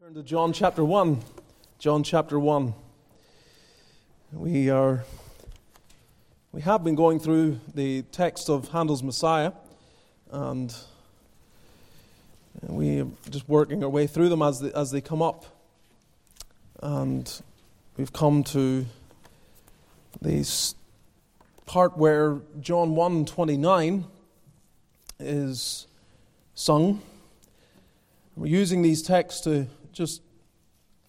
Turn to John chapter 1. John chapter 1. We are we have been going through the text of Handel's Messiah and we are just working our way through them as they, as they come up. And we've come to this part where John 1:29 is sung. We're using these texts to just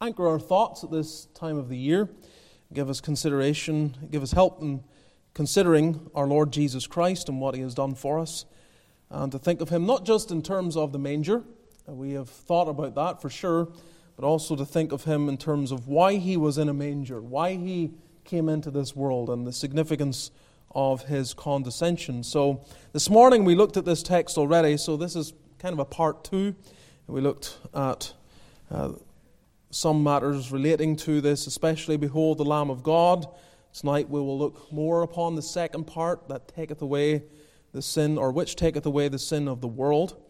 anchor our thoughts at this time of the year, give us consideration, give us help in considering our Lord Jesus Christ and what He has done for us, and to think of Him not just in terms of the manger, uh, we have thought about that for sure, but also to think of Him in terms of why He was in a manger, why He came into this world, and the significance of His condescension. So this morning we looked at this text already, so this is kind of a part two. We looked at uh, some matters relating to this, especially Behold the Lamb of God. Tonight we will look more upon the second part that taketh away the sin, or which taketh away the sin of the world.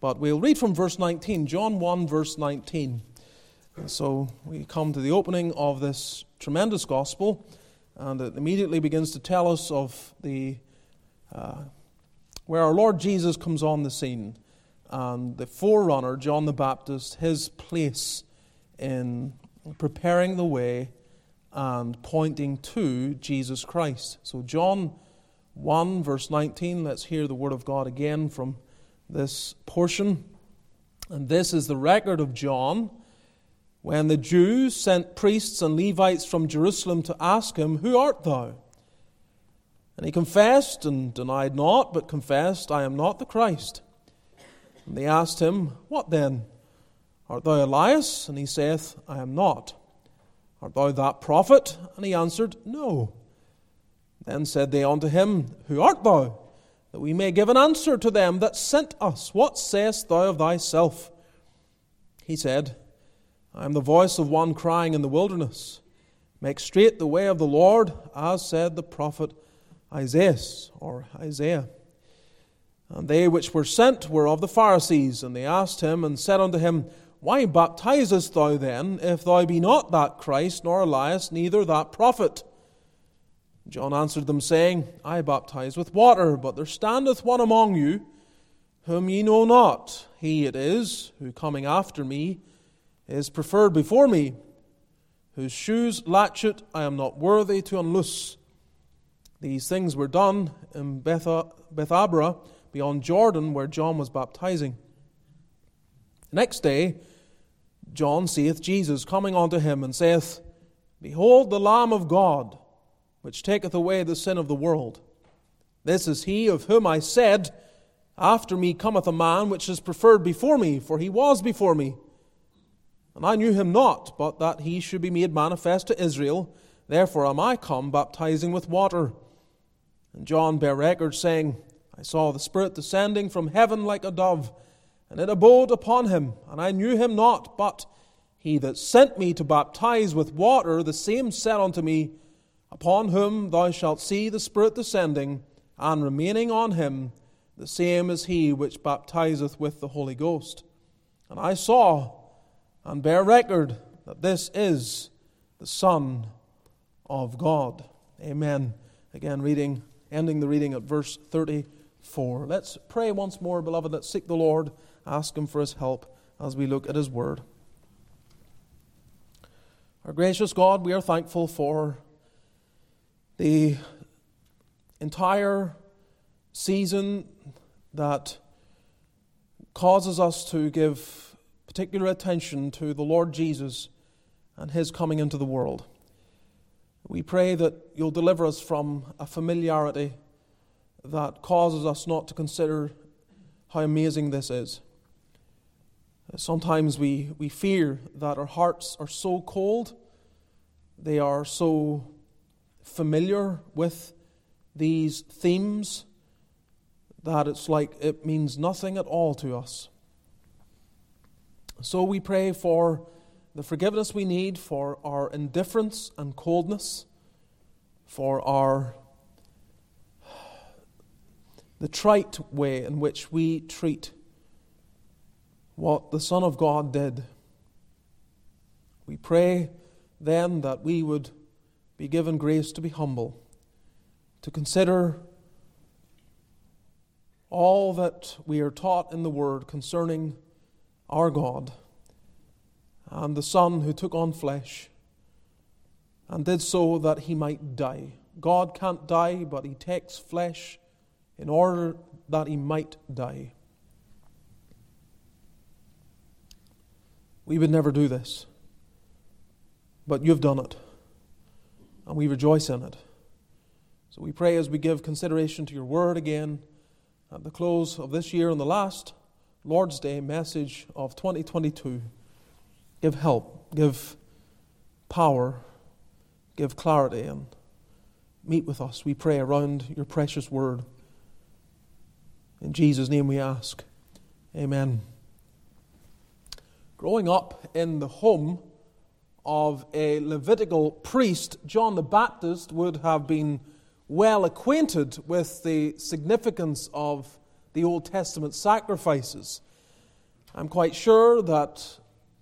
But we'll read from verse 19, John 1, verse 19. And so we come to the opening of this tremendous gospel, and it immediately begins to tell us of the uh, where our Lord Jesus comes on the scene and the forerunner, John the Baptist, his place in preparing the way and pointing to Jesus Christ. So, John 1, verse 19, let's hear the word of God again from this portion. And this is the record of John when the Jews sent priests and Levites from Jerusalem to ask him, Who art thou? And he confessed and denied not, but confessed, I am not the Christ. And they asked him, What then? Art thou Elias? And he saith, I am not. Art thou that prophet? And he answered, No. Then said they unto him, Who art thou? That we may give an answer to them that sent us. What sayest thou of thyself? He said, I am the voice of one crying in the wilderness, Make straight the way of the Lord, as said the prophet Isaiah or Isaiah. And they which were sent were of the Pharisees, and they asked him and said unto him, Why baptizest thou then, if thou be not that Christ, nor Elias, neither that prophet? John answered them, saying, I baptize with water, but there standeth one among you, whom ye know not. He it is, who coming after me is preferred before me, whose shoes latchet I am not worthy to unloose. These things were done in Bethabara beyond Jordan where John was baptizing. The next day, John seeth Jesus coming unto him and saith, Behold the Lamb of God, which taketh away the sin of the world. This is he of whom I said, After me cometh a man which is preferred before me, for he was before me. And I knew him not, but that he should be made manifest to Israel. Therefore am I come baptizing with water. And John bare record, saying, I saw the Spirit descending from heaven like a dove, and it abode upon him, and I knew him not, but he that sent me to baptize with water, the same said unto me, Upon whom thou shalt see the Spirit descending and remaining on him, the same is he which baptizeth with the Holy Ghost. And I saw and bear record that this is the Son of God. Amen. Again, reading, ending the reading at verse 30 4. Let's pray once more, beloved. Let's seek the Lord, ask Him for His help as we look at His Word. Our gracious God, we are thankful for the entire season that causes us to give particular attention to the Lord Jesus and His coming into the world. We pray that you'll deliver us from a familiarity that causes us not to consider how amazing this is. Uh, sometimes we, we fear that our hearts are so cold, they are so familiar with these themes that it's like it means nothing at all to us. So we pray for the forgiveness we need for our indifference and coldness, for our the trite way in which we treat what the Son of God did We pray then that we would be given grace to be humble, to consider all that we are taught in the Word concerning our God and the Son who took on flesh and did so that he might die. God can't die, but he takes flesh in order that he might die. We would never do this, but you've done it, and we rejoice in it. So we pray as we give consideration to your word again at the close of this year and the last Lord's Day message of 2022. Give help, give power, give clarity, and meet with us, we pray, around your precious word. In Jesus' name we ask. Amen. Growing up in the home of a Levitical priest, John the Baptist would have been well acquainted with the significance of the Old Testament sacrifices. I'm quite sure that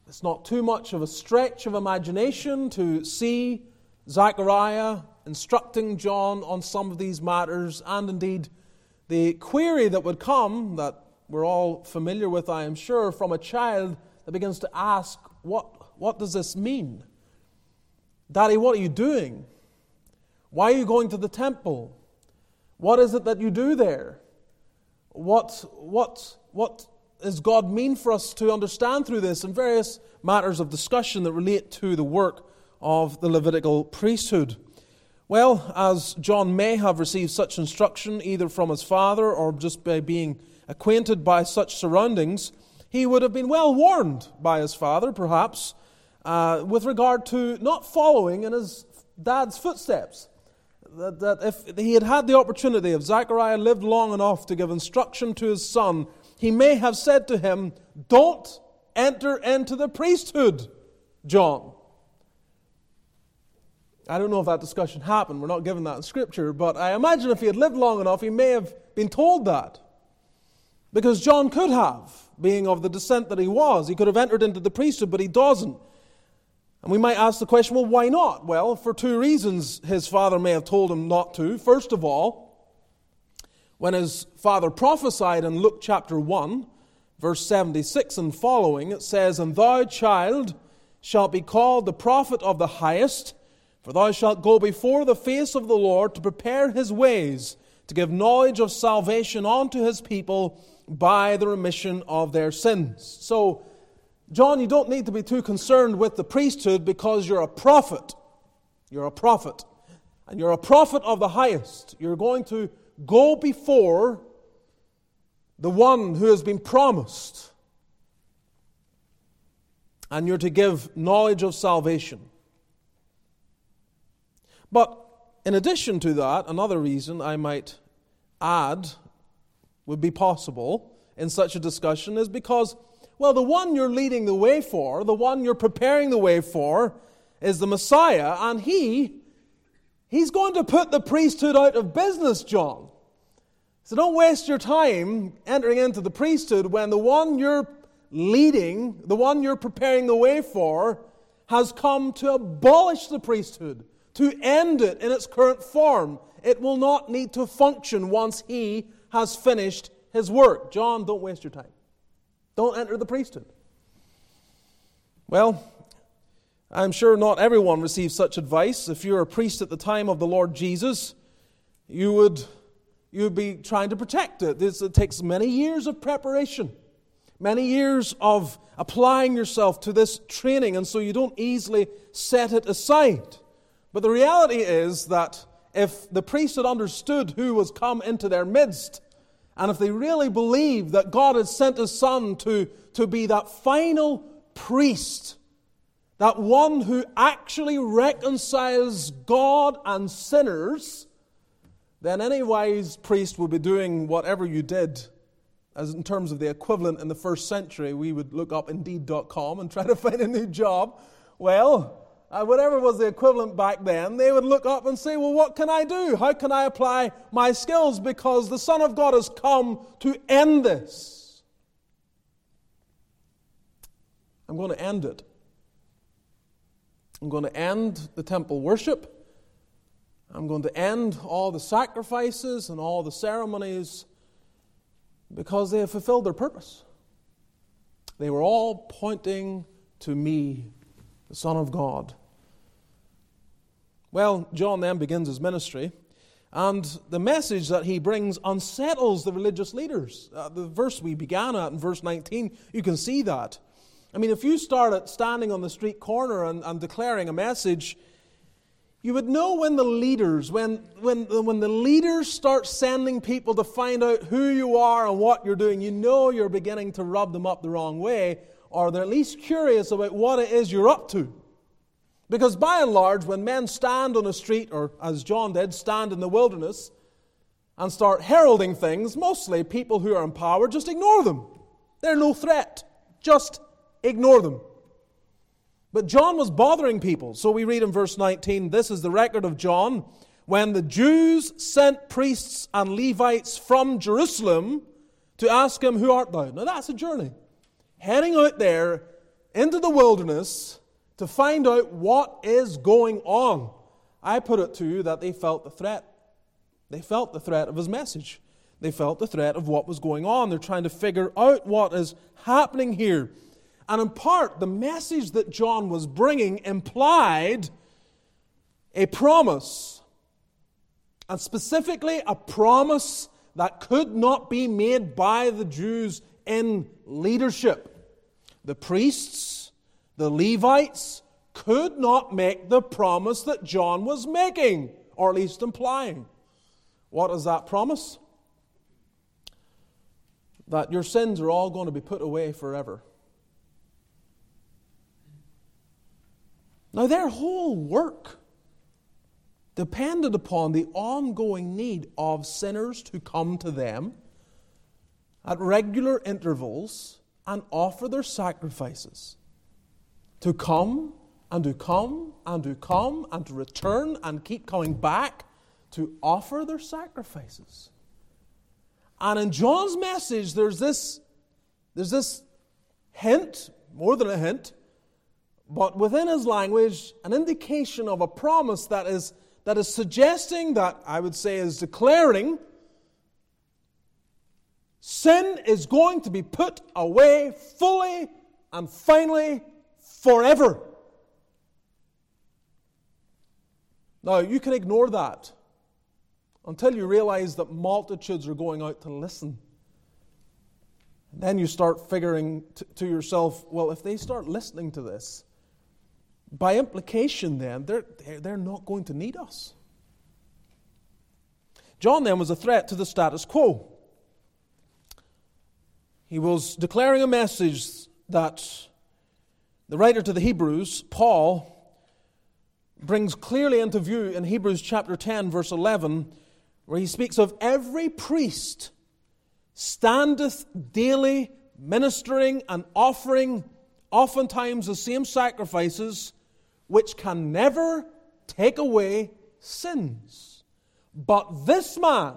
it's not too much of a stretch of imagination to see Zechariah instructing John on some of these matters, and indeed the query that would come, that we're all familiar with, I am sure, from a child that begins to ask, What, what does this mean? Daddy, what are you doing? Why are you going to the temple? What is it that you do there? What, what, what does God mean for us to understand through this and various matters of discussion that relate to the work of the Levitical priesthood? Well, as John may have received such instruction either from his father or just by being acquainted by such surroundings, he would have been well warned by his father, perhaps, uh, with regard to not following in his dad's footsteps. That, that if he had had the opportunity, if Zechariah lived long enough to give instruction to his son, he may have said to him, Don't enter into the priesthood, John. I don't know if that discussion happened. We're not given that in Scripture, but I imagine if he had lived long enough, he may have been told that. Because John could have, being of the descent that he was. He could have entered into the priesthood, but he doesn't. And we might ask the question well, why not? Well, for two reasons his father may have told him not to. First of all, when his father prophesied in Luke chapter 1, verse 76 and following, it says, And thou, child, shalt be called the prophet of the highest, for thou shalt go before the face of the Lord to prepare his ways, to give knowledge of salvation unto his people by the remission of their sins. So, John, you don't need to be too concerned with the priesthood because you're a prophet. You're a prophet. And you're a prophet of the highest. You're going to go before the one who has been promised. And you're to give knowledge of salvation. But in addition to that, another reason I might add would be possible in such a discussion is because, well, the one you're leading the way for, the one you're preparing the way for, is the Messiah, and he, he's going to put the priesthood out of business, John. So don't waste your time entering into the priesthood when the one you're leading, the one you're preparing the way for, has come to abolish the priesthood, to end it in its current form. It will not need to function once he has finished his work. John, don't waste your time. Don't enter the priesthood. Well, I'm sure not everyone receives such advice. If you're a priest at the time of the Lord Jesus, you would, you would be trying to protect it. This, it takes many years of preparation, many years of applying yourself to this training, and so you don't easily set it aside. But the reality is that if the priests had understood who was come into their midst, and if they really believed that God had sent His Son to, to be that final priest, that one who actually reconciles God and sinners, then any wise priest would be doing whatever you did. As in terms of the equivalent in the first century, we would look up Indeed.com and try to find a new job. Well, uh, whatever was the equivalent back then, they would look up and say, Well, what can I do? How can I apply my skills? Because the Son of God has come to end this. I'm going to end it. I'm going to end the temple worship. I'm going to end all the sacrifices and all the ceremonies because they have fulfilled their purpose. They were all pointing to me, the Son of God. Well, John then begins his ministry, and the message that he brings unsettles the religious leaders. Uh, the verse we began at in verse 19, you can see that. I mean, if you started standing on the street corner and, and declaring a message, you would know when the leaders, when, when, when the leaders start sending people to find out who you are and what you're doing, you know you're beginning to rub them up the wrong way, or they're at least curious about what it is you're up to. Because by and large, when men stand on a street, or as John did, stand in the wilderness and start heralding things, mostly people who are in power just ignore them. They're no threat. Just ignore them. But John was bothering people. So we read in verse 19 this is the record of John. When the Jews sent priests and Levites from Jerusalem to ask him, Who art thou? Now that's a journey. Heading out there into the wilderness to find out what is going on. I put it to you that they felt the threat. They felt the threat of his message. They felt the threat of what was going on. They're trying to figure out what is happening here. And in part, the message that John was bringing implied a promise, and specifically a promise that could not be made by the Jews in leadership. The priests, the Levites, could not make the promise that John was making, or at least implying. What is that promise? That your sins are all going to be put away forever. Now, their whole work depended upon the ongoing need of sinners to come to them at regular intervals and offer their sacrifices. To come and to come and to come and to return and keep coming back to offer their sacrifices. And in John's message, there's this, there's this hint, more than a hint, but within his language, an indication of a promise that is, that is suggesting, that I would say is declaring, sin is going to be put away fully and finally forever. Now, you can ignore that until you realize that multitudes are going out to listen. And then you start figuring t- to yourself, well, if they start listening to this, by implication, then, they're, they're not going to need us. John then was a threat to the status quo. He was declaring a message that the writer to the Hebrews, Paul, brings clearly into view in Hebrews chapter 10, verse 11, where he speaks of every priest standeth daily ministering and offering oftentimes the same sacrifices which can never take away sins. But this man,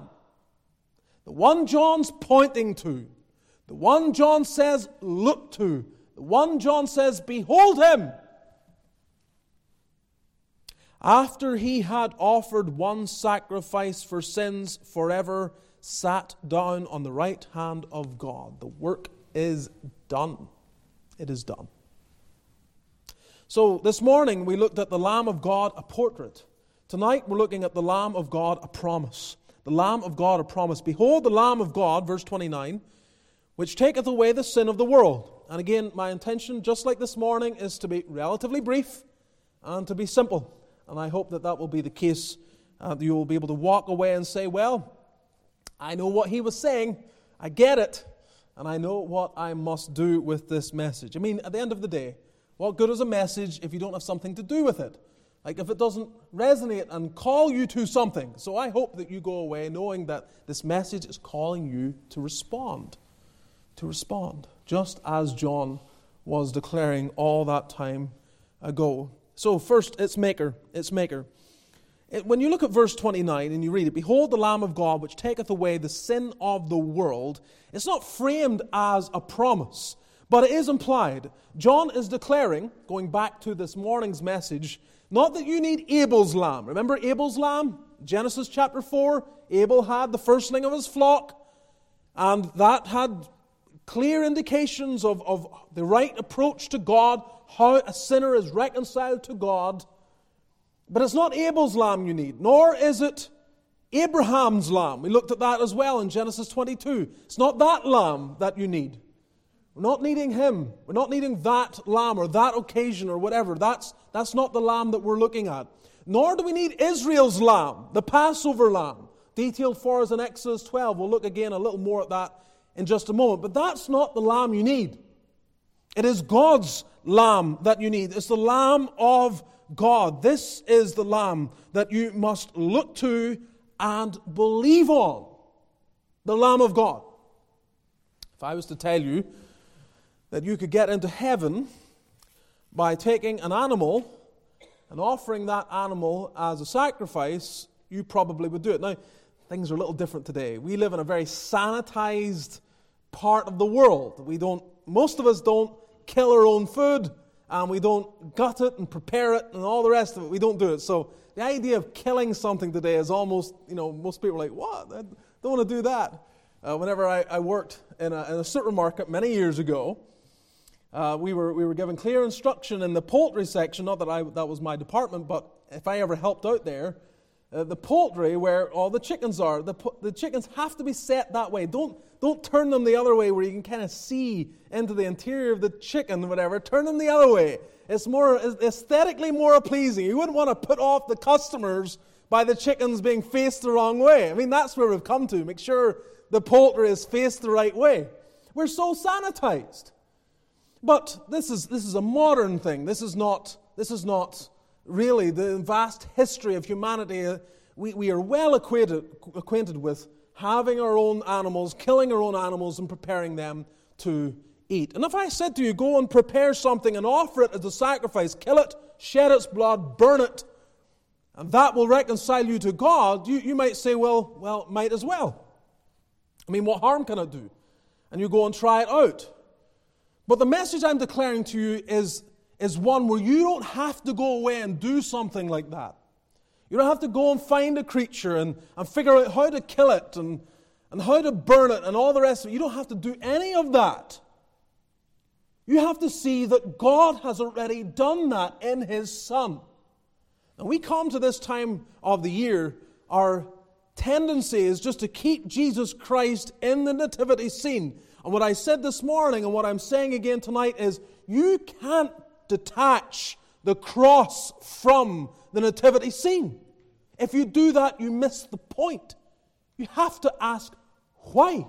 the one John's pointing to, the one John says, look to, the one John says, behold him, after he had offered one sacrifice for sins forever, sat down on the right hand of God. The work is done. It is done. So this morning we looked at the Lamb of God, a portrait. Tonight we're looking at the Lamb of God, a promise. The Lamb of God, a promise. Behold the Lamb of God, verse 29, which taketh away the sin of the world. And again, my intention, just like this morning, is to be relatively brief and to be simple. And I hope that that will be the case. Uh, you will be able to walk away and say, Well, I know what he was saying, I get it, and I know what I must do with this message. I mean, at the end of the day, what good is a message if you don't have something to do with it? Like if it doesn't resonate and call you to something. So I hope that you go away knowing that this message is calling you to respond. To respond. Just as John was declaring all that time ago. So, first, its maker. Its maker. It, when you look at verse 29 and you read it, Behold the Lamb of God which taketh away the sin of the world, it's not framed as a promise But it is implied. John is declaring, going back to this morning's message, not that you need Abel's lamb. Remember Abel's lamb? Genesis chapter 4. Abel had the firstling of his flock, and that had clear indications of, of the right approach to God, how a sinner is reconciled to God. But it's not Abel's lamb you need, nor is it Abraham's lamb. We looked at that as well in Genesis 22. It's not that lamb that you need. We're not needing him. We're not needing that lamb or that occasion or whatever. That's, that's not the lamb that we're looking at. Nor do we need Israel's lamb, the Passover lamb, detailed for us in Exodus 12. We'll look again a little more at that in just a moment. But that's not the lamb you need. It is God's lamb that you need. It's the lamb of God. This is the lamb that you must look to and believe on. The lamb of God. If I was to tell you that you could get into heaven by taking an animal and offering that animal as a sacrifice, you probably would do it. Now, things are a little different today. We live in a very sanitized part of the world. We don't, most of us don't kill our own food and we don't gut it and prepare it and all the rest of it. We don't do it. So the idea of killing something today is almost, you know, most people are like, what? I don't want to do that. Uh, whenever I, I worked in a, in a supermarket many years ago, uh, we, were, we were given clear instruction in the poultry section, not that I, that was my department, but if I ever helped out there, uh, the poultry where all the chickens are, the, the chickens have to be set that way. Don't, don't turn them the other way where you can kind of see into the interior of the chicken, whatever. Turn them the other way. It's more aesthetically more pleasing. You wouldn't want to put off the customers by the chickens being faced the wrong way. I mean, that's where we've come to. Make sure the poultry is faced the right way. We're so sanitized. But this is, this is a modern thing. This is not, this is not really the vast history of humanity. Uh, we, we are well acquainted, acquainted with having our own animals, killing our own animals, and preparing them to eat. And if I said to you, go and prepare something and offer it as a sacrifice, kill it, shed its blood, burn it, and that will reconcile you to God, you, you might say, well, well, might as well. I mean, what harm can it do? And you go and try it out. But the message I'm declaring to you is, is one where you don't have to go away and do something like that. You don't have to go and find a creature and, and figure out how to kill it and, and how to burn it and all the rest of it. You don't have to do any of that. You have to see that God has already done that in His Son. And we come to this time of the year, our tendency is just to keep Jesus Christ in the nativity scene. And what I said this morning and what I'm saying again tonight is you can't detach the cross from the nativity scene. If you do that, you miss the point. You have to ask, why?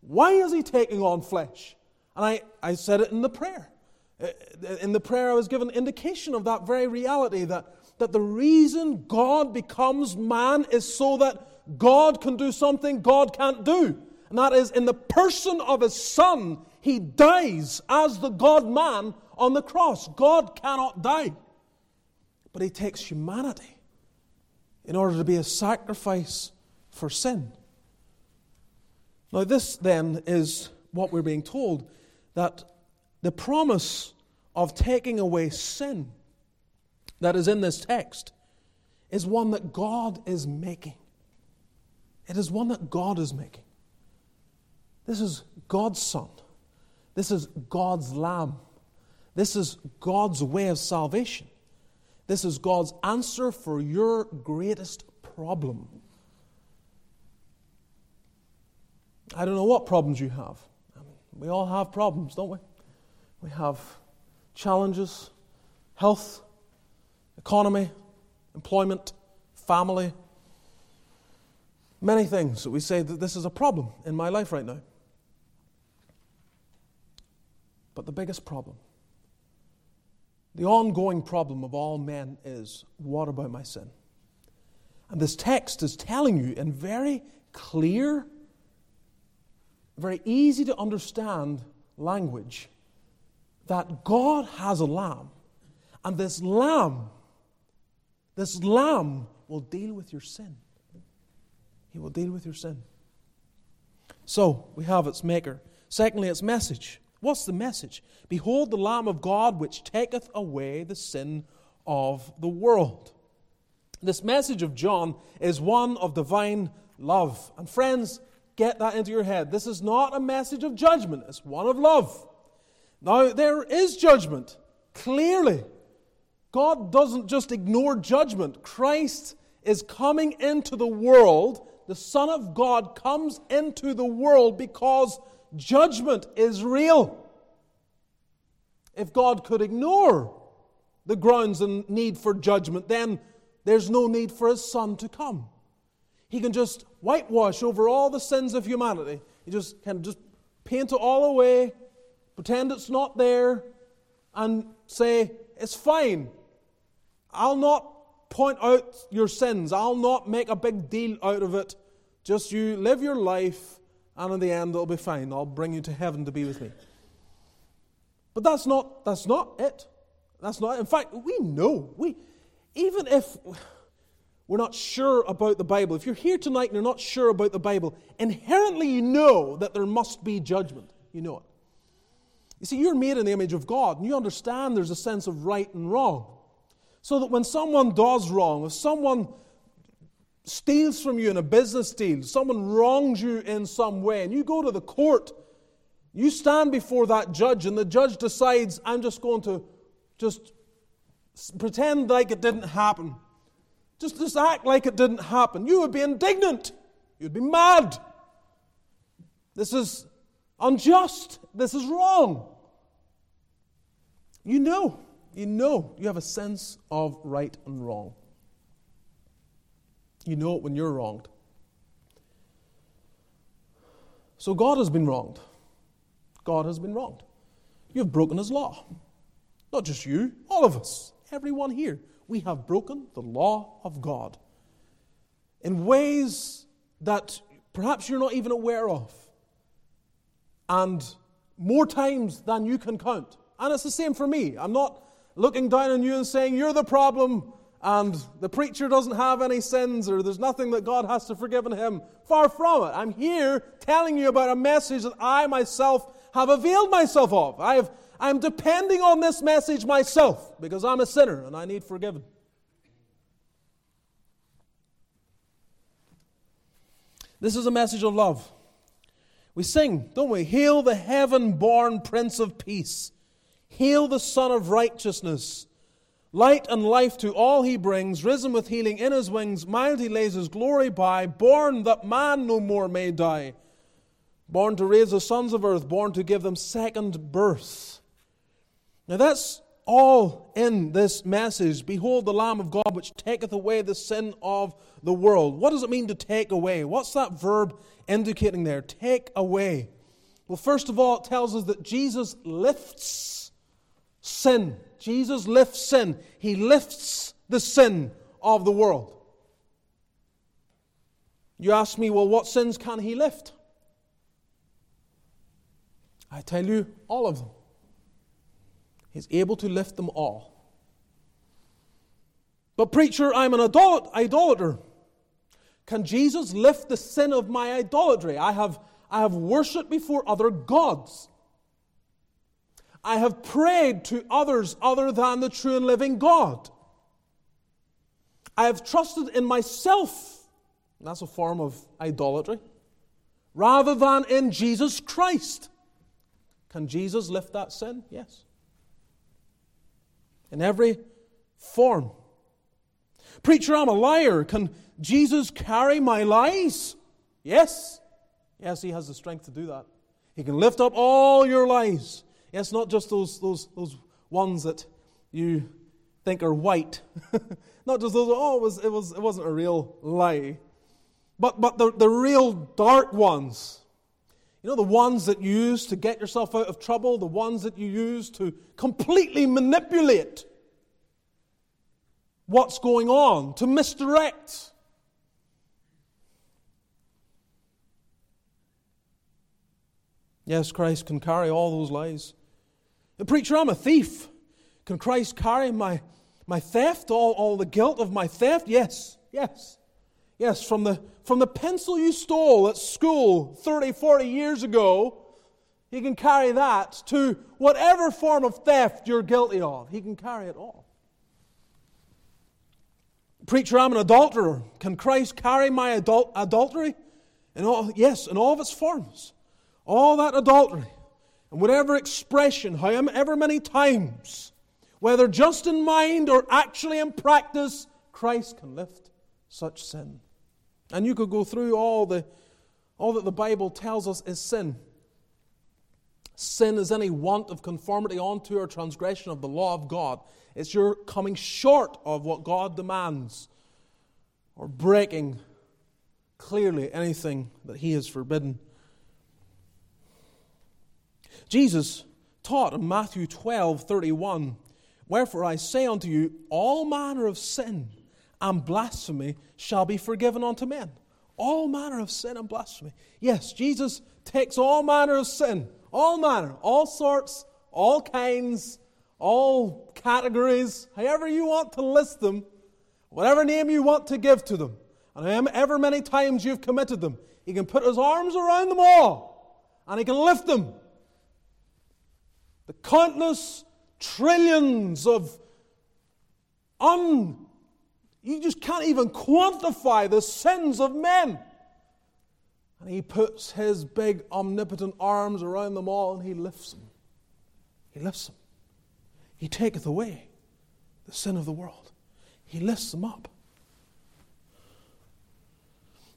Why is he taking on flesh? And I, I said it in the prayer. Uh, in the prayer, I was given indication of that very reality that, that the reason God becomes man is so that God can do something God can't do. And that is, in the person of his Son, he dies as the God man on the cross. God cannot die. But he takes humanity in order to be a sacrifice for sin. Now, this then is what we're being told that the promise of taking away sin that is in this text is one that God is making. It is one that God is making. This is God's Son. This is God's Lamb. This is God's way of salvation. This is God's answer for your greatest problem. I don't know what problems you have. we all have problems, don't we? We have challenges, health, economy, employment, family, many things that we say that this is a problem in my life right now. But the biggest problem, the ongoing problem of all men is what about my sin? And this text is telling you in very clear, very easy to understand language that God has a lamb. And this lamb, this lamb will deal with your sin. He will deal with your sin. So, we have its maker. Secondly, its message. What's the message? Behold the Lamb of God which taketh away the sin of the world. This message of John is one of divine love. And friends, get that into your head. This is not a message of judgment, it's one of love. Now, there is judgment, clearly. God doesn't just ignore judgment. Christ is coming into the world. The Son of God comes into the world because judgment is real. If God could ignore the grounds and need for judgment, then there's no need for His Son to come. He can just whitewash over all the sins of humanity. He just can just paint it all away, pretend it's not there, and say, It's fine. I'll not point out your sins. I'll not make a big deal out of it. Just you live your life, and in the end, it'll be fine. I'll bring you to heaven to be with me. But that's not, that's not it. That's not it. In fact, we know. We, even if we're not sure about the Bible, if you're here tonight and you're not sure about the Bible, inherently you know that there must be judgment. You know it. You see, you're made in the image of God, and you understand there's a sense of right and wrong. So that when someone does wrong, if someone steals from you in a business deal, someone wrongs you in some way, and you go to the court, you stand before that judge, and the judge decides, I'm just going to just pretend like it didn't happen. Just, just act like it didn't happen. You would be indignant. You'd be mad. This is unjust. This is wrong. You know, you know, you have a sense of right and wrong. You know it when you're wronged. So God has been wronged. God has been wronged. You have broken His law. Not just you, all of us, everyone here we have broken the law of God in ways that perhaps you're not even aware of. And more times than you can count. And it's the same for me. I'm not looking down on you and saying, You're the problem, and the preacher doesn't have any sins, or there's nothing that God has to forgive in him. Far from it. I'm here telling you about a message that I myself have availed myself of. I have I'm depending on this message myself because I'm a sinner and I need forgiven. This is a message of love. We sing, don't we? Hail the heaven born Prince of Peace. Hail the Sun of Righteousness. Light and life to all he brings, risen with healing in his wings, mild he lays his glory by, born that man no more may die, born to raise the sons of earth, born to give them second birth. Now that's all in this message. Behold the Lamb of God which taketh away the sin of the world. What does it mean to take away? What's that verb indicating there? Take away. Well, first of all, it tells us that Jesus lifts sin. Jesus lifts sin. He lifts the sin of the world. You ask me, well, what sins can he lift? I tell you, all of them. He's able to lift them all. But, preacher, I'm an idolater. Can Jesus lift the sin of my idolatry? I have, I have worshipped before other gods. I have prayed to others other than the true and living God. I have trusted in myself. That's a form of idolatry. Rather than in Jesus Christ. Can Jesus lift that sin? Yes in every form. Preacher, I'm a liar. Can Jesus carry my lies? Yes. Yes, he has the strength to do that. He can lift up all your lies. Yes, not just those, those, those ones that you think are white. not just those, oh, it, was, it, was, it wasn't a real lie. But, but the, the real dark ones. You know, the ones that you use to get yourself out of trouble, the ones that you use to completely manipulate what's going on, to misdirect. Yes, Christ can carry all those lies. The preacher, I'm a thief. Can Christ carry my, my theft, all, all the guilt of my theft? Yes, yes. Yes, from the, from the pencil you stole at school 30, 40 years ago, He can carry that to whatever form of theft you're guilty of. He can carry it all. Preacher, I'm an adulterer. Can Christ carry my adul- adultery? In all, yes, in all of its forms. All that adultery. And whatever expression, however many times, whether just in mind or actually in practice, Christ can lift such sin. And you could go through all the all that the Bible tells us is sin. Sin is any want of conformity unto or transgression of the law of God. It's your coming short of what God demands or breaking clearly anything that He has forbidden. Jesus taught in Matthew 12 31, Wherefore I say unto you, all manner of sin and blasphemy shall be forgiven unto men. All manner of sin and blasphemy. Yes, Jesus takes all manner of sin all manner, all sorts, all kinds, all categories, however you want to list them, whatever name you want to give to them, and however many times you've committed them. He can put his arms around them all, and he can lift them. The countless trillions of un. You just can't even quantify the sins of men. And he puts his big omnipotent arms around them all and he lifts them. He lifts them. He taketh away the sin of the world. He lifts them up.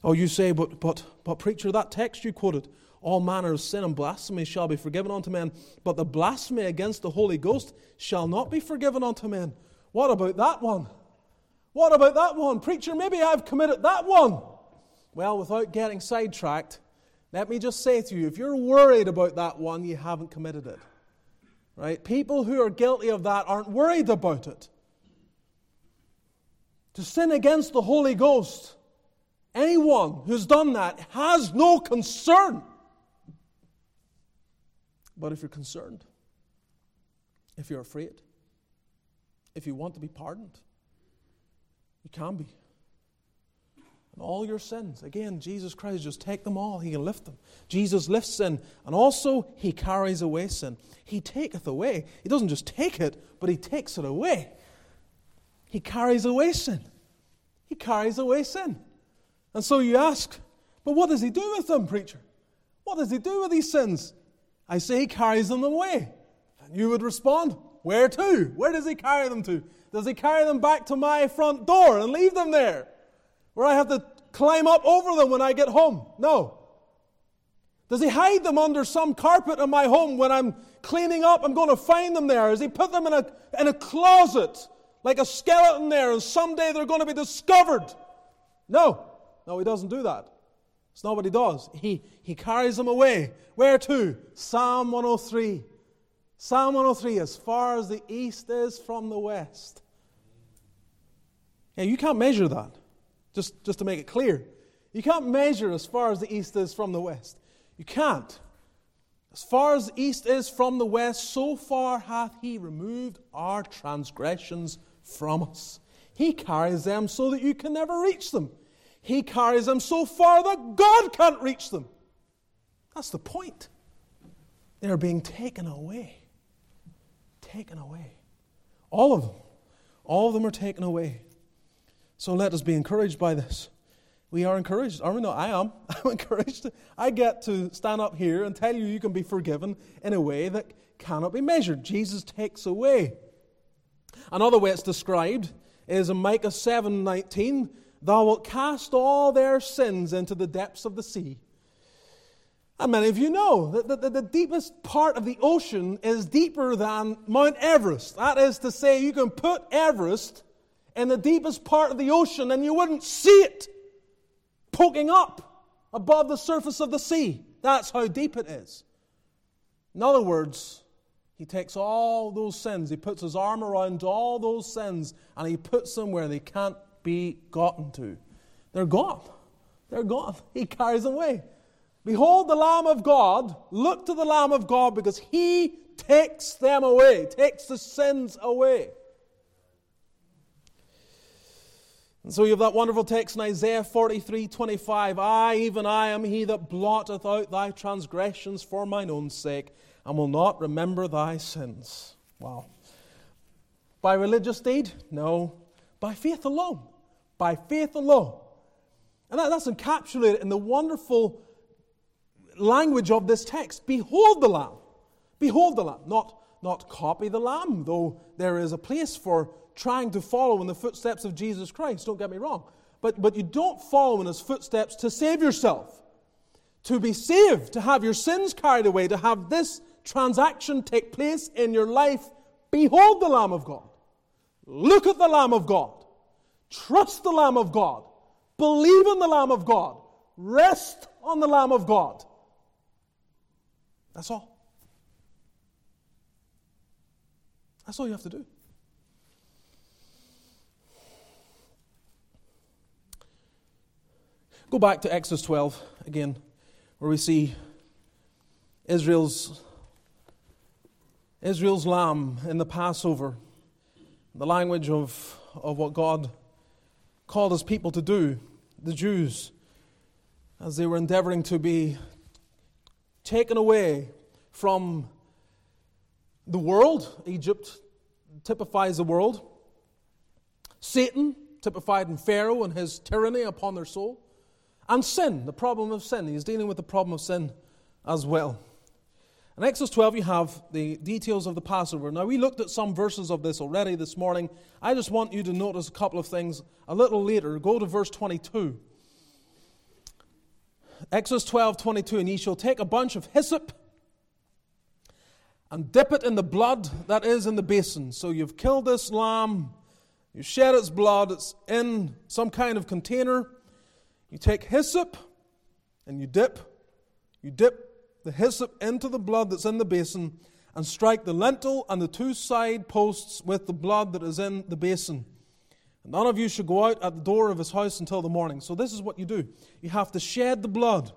Oh, you say, but, but, but, preacher, that text you quoted, all manner of sin and blasphemy shall be forgiven unto men, but the blasphemy against the Holy Ghost shall not be forgiven unto men. What about that one? What about that one? Preacher, maybe I've committed that one. Well, without getting sidetracked, let me just say to you if you're worried about that one, you haven't committed it. Right? People who are guilty of that aren't worried about it. To sin against the Holy Ghost, anyone who's done that has no concern. But if you're concerned, if you're afraid, if you want to be pardoned, you can be and all your sins. Again, Jesus Christ, just take them all. He can lift them. Jesus lifts sin, and also He carries away sin. He taketh away. He doesn't just take it, but He takes it away. He carries away sin. He carries away sin. And so you ask, but what does He do with them, preacher? What does He do with these sins? I say He carries them away. And you would respond, where to? Where does He carry them to? Does He carry them back to my front door and leave them there? where I have to climb up over them when I get home. No. Does he hide them under some carpet in my home when I'm cleaning up? I'm going to find them there. Does he put them in a, in a closet like a skeleton there and someday they're going to be discovered? No. No, he doesn't do that. It's not what he does. He, he carries them away. Where to? Psalm 103. Psalm 103, as far as the east is from the west. Yeah, you can't measure that. Just, just to make it clear. You can't measure as far as the east is from the west. You can't. As far as the east is from the west, so far hath he removed our transgressions from us. He carries them so that you can never reach them. He carries them so far that God can't reach them. That's the point. They're being taken away. Taken away. All of them. All of them are taken away. So let us be encouraged by this. We are encouraged, are we not? I am. I'm encouraged. I get to stand up here and tell you you can be forgiven in a way that cannot be measured. Jesus takes away. Another way it's described is in Micah 7 19, Thou wilt cast all their sins into the depths of the sea. And many of you know that the, the, deepest part of the ocean is deeper than Mount Everest. That is to say, you can put Everest in the deepest part of the ocean and you wouldn't see it poking up above the surface of the sea. That's how deep it is. In other words, he takes all those sins, he puts his arm around all those sins, and he puts them where they can't be gotten to. They're gone. They're gone. He carries them away. Behold the Lamb of God. Look to the Lamb of God because he takes them away, takes the sins away. And so you have that wonderful text in Isaiah 43 25. I, even I, am he that blotteth out thy transgressions for mine own sake, and will not remember thy sins. Wow. By religious deed? No. By faith alone. By faith alone. And that, that's encapsulated in the wonderful language of this text. Behold the Lamb. Behold the Lamb. Not, not copy the Lamb, though there is a place for trying to follow in the footsteps of Jesus Christ. Don't get me wrong. But, but you don't follow in his footsteps to save yourself. To be saved, to have your sins carried away, to have this transaction take place in your life. Behold the Lamb of God. Look at the Lamb of God. Trust the Lamb of God. Believe in the Lamb of God. Rest on the Lamb of God. That's all. That's all you have to do. Go back to Exodus 12 again, where we see Israel's, Israel's lamb in the Passover, the language of, of what God called his people to do, the Jews, as they were endeavoring to be taken away from the world. Egypt typifies the world. Satan, typified in Pharaoh and his tyranny upon their soul. And sin, the problem of sin. He's dealing with the problem of sin as well. In Exodus 12, you have the details of the Passover. Now, we looked at some verses of this already this morning. I just want you to notice a couple of things a little later. Go to verse 22. Exodus 12, 22. And ye shall take a bunch of hyssop and dip it in the blood that is in the basin. So you've killed this lamb, you shed its blood, it's in some kind of container. You take hyssop and you dip, you dip the hyssop into the blood that's in the basin and strike the lintel and the two side posts with the blood that is in the basin. And none of you should go out at the door of his house until the morning. So, this is what you do you have to shed the blood.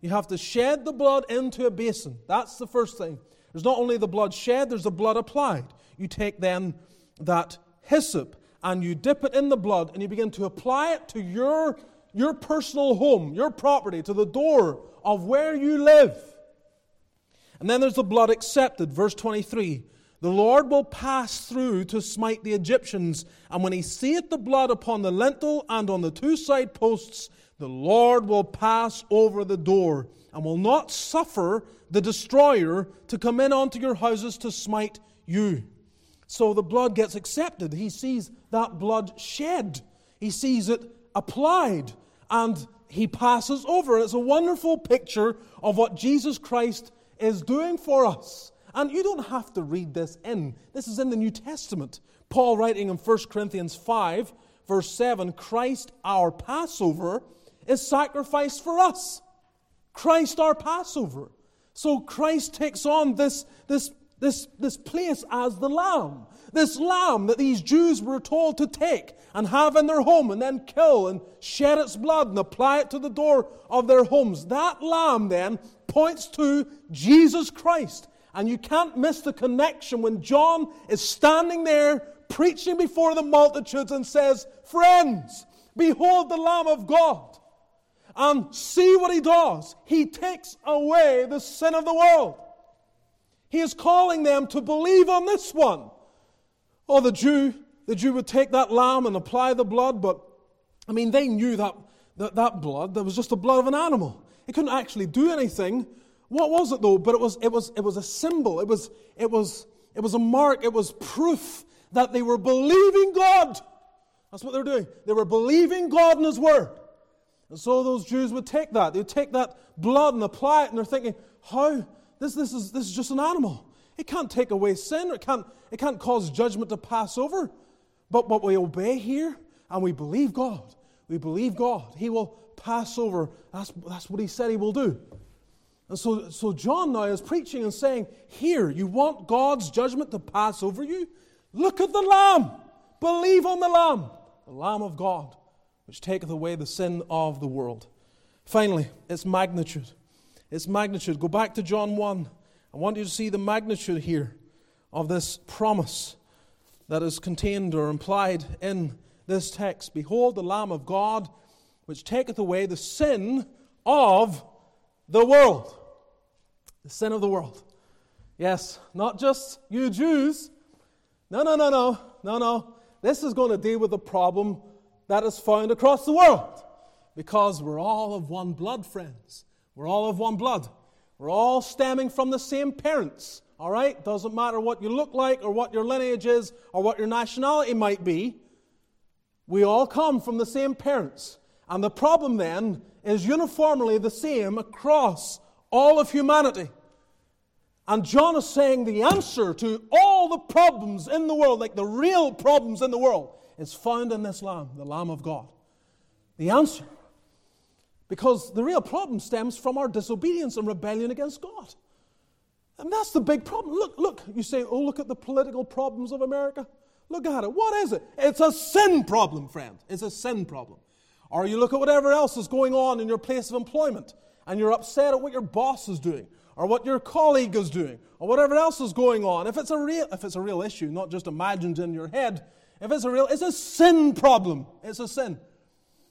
You have to shed the blood into a basin. That's the first thing. There's not only the blood shed, there's the blood applied. You take then that hyssop and you dip it in the blood and you begin to apply it to your, your personal home, your property, to the door of where you live. And then there's the blood accepted. Verse 23 The Lord will pass through to smite the Egyptians, and when he seeth the blood upon the lintel and on the two side posts, the Lord will pass over the door and will not suffer the destroyer to come in onto your houses to smite you. So the blood gets accepted. He sees that blood shed, he sees it applied, and he passes over. It's a wonderful picture of what Jesus Christ is doing for us. And you don't have to read this in. This is in the New Testament. Paul writing in 1 Corinthians 5, verse 7 Christ our Passover is sacrificed for us. Christ our Passover. So Christ takes on this, this, this, this place as the lamb. This lamb that these Jews were told to take and have in their home and then kill and shed its blood and apply it to the door of their homes. That lamb then points to Jesus Christ. And you can't miss the connection when John is standing there preaching before the multitudes and says, Friends, behold the Lamb of God and see what he does. He takes away the sin of the world. He is calling them to believe on this one. Oh, the Jew, the Jew would take that lamb and apply the blood, but I mean, they knew that that, that blood, that was just the blood of an animal. It couldn't actually do anything. What was it though? But it was, it was, it was a symbol. It was, it was, it was a mark. It was proof that they were believing God. That's what they were doing. They were believing God and His Word. And so those Jews would take that. They would take that blood and apply it, and they're thinking, how? This, this, is, this is just an animal. It can't take away sin, it can't, it can't cause judgment to pass over. But, but we obey here, and we believe God. We believe God. He will pass over. That's, that's what he said he will do. And so, so John now is preaching and saying, Here, you want God's judgment to pass over you? Look at the Lamb. Believe on the Lamb, the Lamb of God which taketh away the sin of the world. Finally, its magnitude. Its magnitude. Go back to John 1. I want you to see the magnitude here of this promise that is contained or implied in this text Behold the Lamb of God, which taketh away the sin of the world. The sin of the world. Yes, not just you Jews. No, no, no, no, no, no. This is going to deal with the problem that is found across the world. Because we're all of one blood, friends. We're all of one blood. We're all stemming from the same parents. All right? Doesn't matter what you look like or what your lineage is or what your nationality might be. We all come from the same parents. And the problem then is uniformly the same across all of humanity. And John is saying the answer to all the problems in the world, like the real problems in the world, is found in this Lamb, the Lamb of God. The answer. Because the real problem stems from our disobedience and rebellion against God. And that's the big problem. Look, look, you say, oh, look at the political problems of America. Look at it. What is it? It's a sin problem, friend. It's a sin problem. Or you look at whatever else is going on in your place of employment and you're upset at what your boss is doing or what your colleague is doing or whatever else is going on. If it's a real, if it's a real issue, not just imagined in your head, if it's a real, it's a sin problem. It's a sin.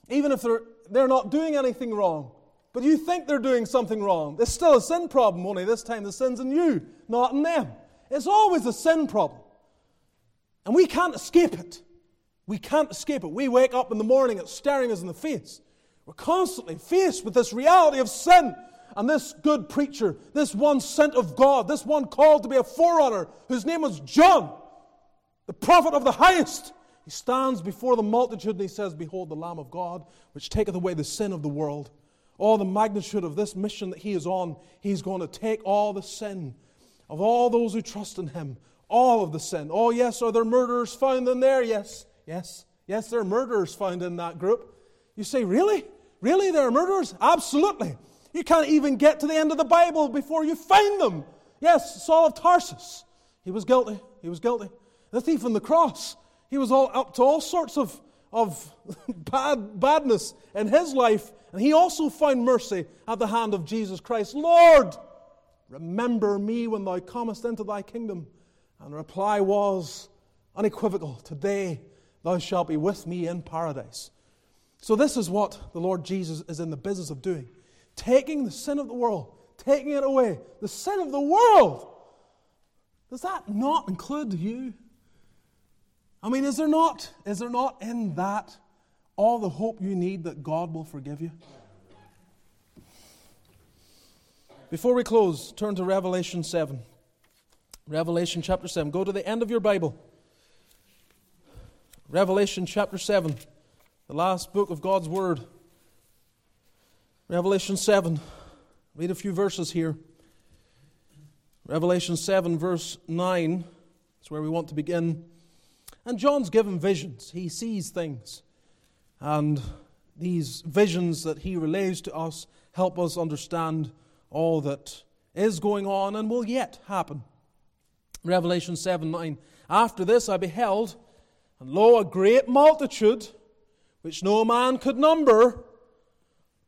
Even if they're, they're not doing anything wrong, but you think they're doing something wrong, it's still a sin problem, only this time the sin's in you, not in them. It's always a sin problem. And we can't escape it. We can't escape it. We wake up in the morning, it's staring us in the face. We're constantly faced with this reality of sin. And this good preacher, this one sent of God, this one called to be a forerunner, whose name was John, the prophet of the highest, he stands before the multitude and he says, Behold, the Lamb of God, which taketh away the sin of the world. All the magnitude of this mission that he is on, he's going to take all the sin of all those who trust in him, all of the sin. Oh, yes, are there murderers found in there? Yes, yes, yes, there are murderers found in that group. You say, Really? Really? There are murderers? Absolutely. You can't even get to the end of the Bible before you find them. Yes, Saul of Tarsus. He was guilty. He was guilty. The thief on the cross. He was all up to all sorts of, of bad, badness in his life. And he also found mercy at the hand of Jesus Christ. Lord, remember me when thou comest into thy kingdom. And the reply was unequivocal Today thou shalt be with me in paradise. So, this is what the Lord Jesus is in the business of doing taking the sin of the world, taking it away. The sin of the world. Does that not include you? I mean, is there not, is there not in that all the hope you need that God will forgive you? Before we close, turn to Revelation 7. Revelation chapter 7. Go to the end of your Bible. Revelation chapter 7 the last book of God's Word. Revelation 7. Read a few verses here. Revelation 7, verse 9. That's where we want to begin. And John's given visions. He sees things. And these visions that he relays to us help us understand all that is going on and will yet happen. Revelation 7 9. After this I beheld, and lo, a great multitude which no man could number,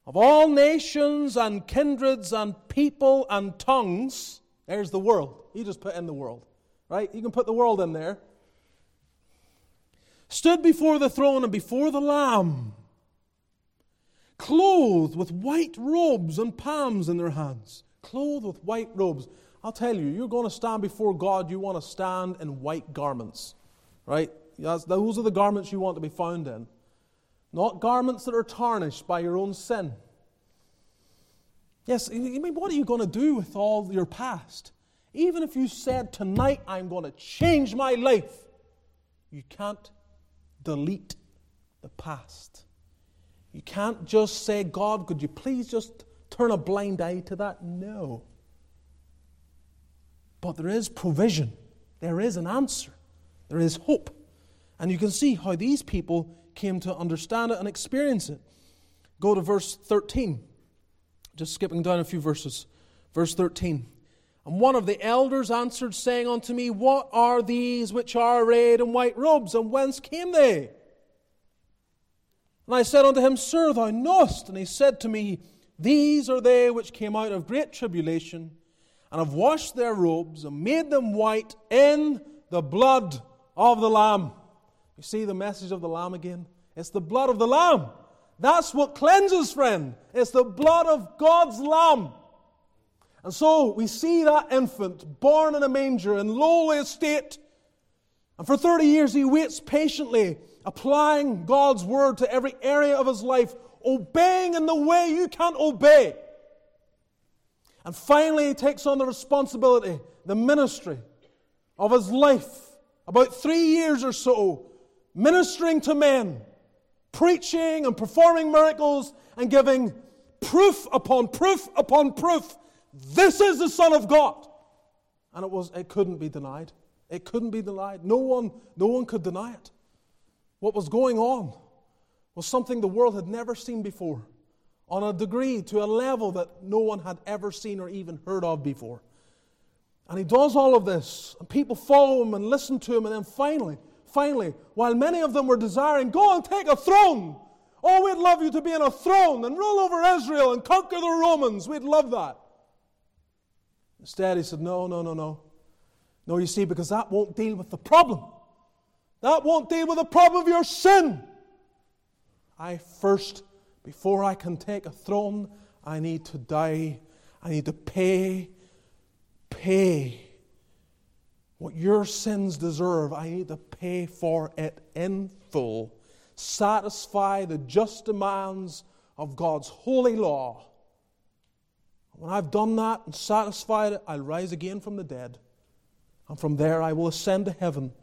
of all nations and kindreds and people and tongues. There's the world. You just put in the world, right? You can put the world in there. Stood before the throne and before the Lamb, clothed with white robes and palms in their hands. Clothed with white robes. I'll tell you, you're going to stand before God, you want to stand in white garments, right? Those are the garments you want to be found in not garments that are tarnished by your own sin. Yes, I mean, what are you going to do with all your past? Even if you said, Tonight I'm going to change my life, you can't delete the past. You can't just say, God, could you please just turn a blind eye to that? No. But there is provision, there is an answer, there is hope. And you can see how these people came to understand it and experience it. Go to verse 13. Just skipping down a few verses. Verse 13. And one of the elders answered, saying unto me, What are these which are arrayed in white robes, and whence came they? And I said unto him, Sir, thou knowest. And he said to me, These are they which came out of great tribulation, and have washed their robes, and made them white in the blood of the Lamb. You see the message of the Lamb again? It's the blood of the Lamb. That's what cleanses, friend. It's the blood of God's Lamb. And so we see that infant born in a manger in lowly estate. And for 30 years he waits patiently, applying God's word to every area of his life, obeying in the way you can't obey. And finally he takes on the responsibility, the ministry of his life, about three years or so, ministering to men preaching and performing miracles and giving proof upon proof upon proof. This is the Son of God. And it was it couldn't be denied. It couldn't be denied. No one, no one could deny it. What was going on was something the world had never seen before, on a degree, to a level that no one had ever seen or even heard of before. And he does all of this, and people follow him and listen to him, and then finally, Finally, while many of them were desiring, go and take a throne. Oh, we'd love you to be in a throne and rule over Israel and conquer the Romans. We'd love that. Instead, he said, No, no, no, no. No, you see, because that won't deal with the problem. That won't deal with the problem of your sin. I first, before I can take a throne, I need to die. I need to pay, pay what your sins deserve, I need to pay for it in full. Satisfy the just demands of God's holy law. When I've done that and satisfied it, I'll rise again from the dead. And from there I will ascend to heaven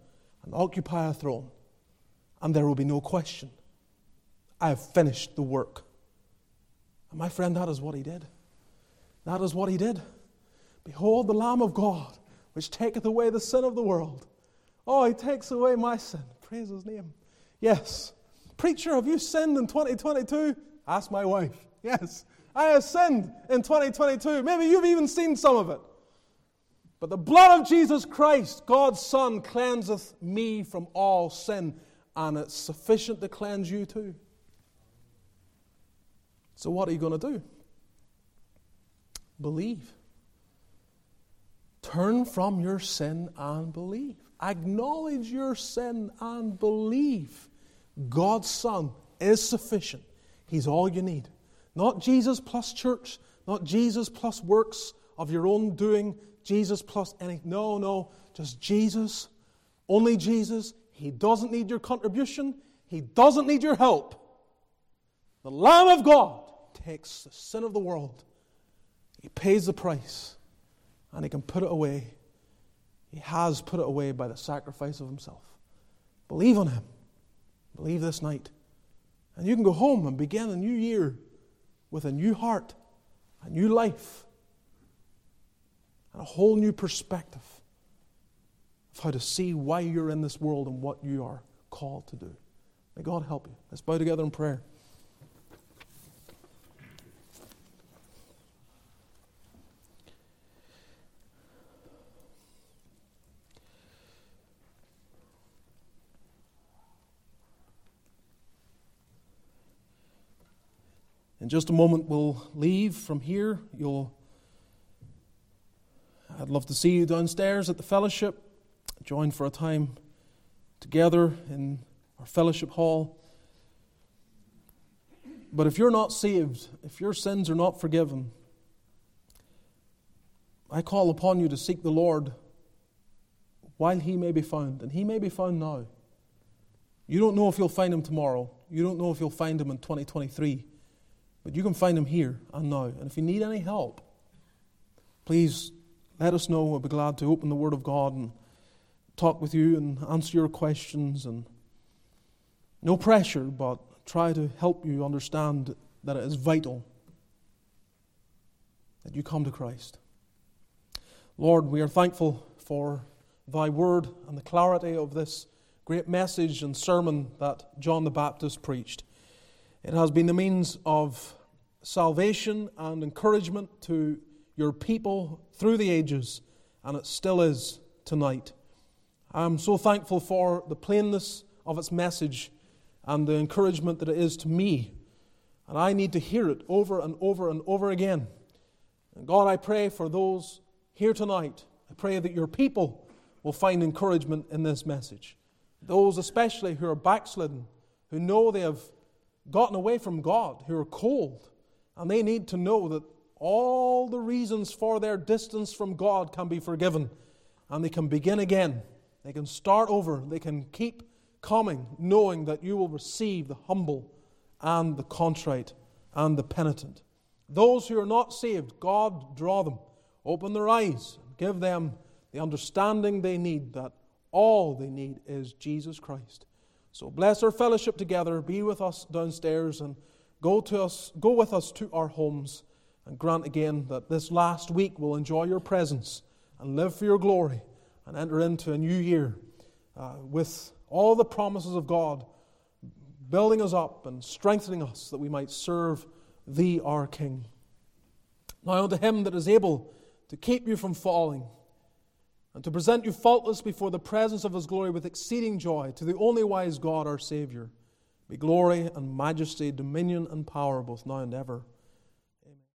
and occupy a throne. And there will be no question. I have finished the work. And my friend, that is what he did. That is what he did. Behold the Lamb of God which taketh away the sin of the world. Oh, he takes away my sin. Praise his name. Yes. Preacher, have you sinned in 2022? Ask my wife. Yes, I have sinned in 2022. Maybe you've even seen some of it. But the blood of Jesus Christ, God's Son, cleanseth me from all sin, and it's sufficient to cleanse you too. So, what are you going to do? Believe. Turn from your sin and believe. Acknowledge your sin and believe. God's Son is sufficient. He's all you need. Not Jesus plus church, not Jesus plus works of your own doing, Jesus plus any. No, no, just Jesus. Only Jesus. He doesn't need your contribution, He doesn't need your help. The Lamb of God takes the sin of the world, He pays the price and he can put it away. He has put it away by the sacrifice of himself. Believe on him. Believe this night. And you can go home and begin a new year with a new heart, a new life, and a whole new perspective of how to see why you're in this world and what you are called to do. May God help you. Let's bow together in prayer. Just a moment, we'll leave from here. You'll, I'd love to see you downstairs at the fellowship. Join for a time together in our fellowship hall. But if you're not saved, if your sins are not forgiven, I call upon you to seek the Lord while he may be found, and he may be found now. You don't know if you'll find him tomorrow. You don't know if you'll find him in 2023. But you can find them here and now. And if you need any help, please let us know. We'll be glad to open the Word of God and talk with you and answer your questions. And no pressure, but try to help you understand that it is vital that you come to Christ. Lord, we are thankful for thy word and the clarity of this great message and sermon that John the Baptist preached. It has been the means of salvation and encouragement to your people through the ages, and it still is tonight. I'm so thankful for the plainness of its message and the encouragement that it is to me. And I need to hear it over and over and over again. And God, I pray for those here tonight. I pray that your people will find encouragement in this message. Those especially who are backslidden, who know they have gotten away from God, who are cold, and they need to know that all the reasons for their distance from God can be forgiven and they can begin again. They can start over. They can keep coming, knowing that you will receive the humble and the contrite and the penitent. Those who are not saved, God draw them, open their eyes, give them the understanding they need that all they need is Jesus Christ. So bless our fellowship together, be with us downstairs, and go to us, go with us to our homes, and grant again that this last week we'll enjoy your presence and live for your glory and enter into a new year uh, with all the promises of God building us up and strengthening us that we might serve thee, our King. Now unto him that is able to keep you from falling and to present you faultless before the presence of his glory with exceeding joy, to the only wise God, our Saviour, be glory and majesty, dominion and power, both now and ever.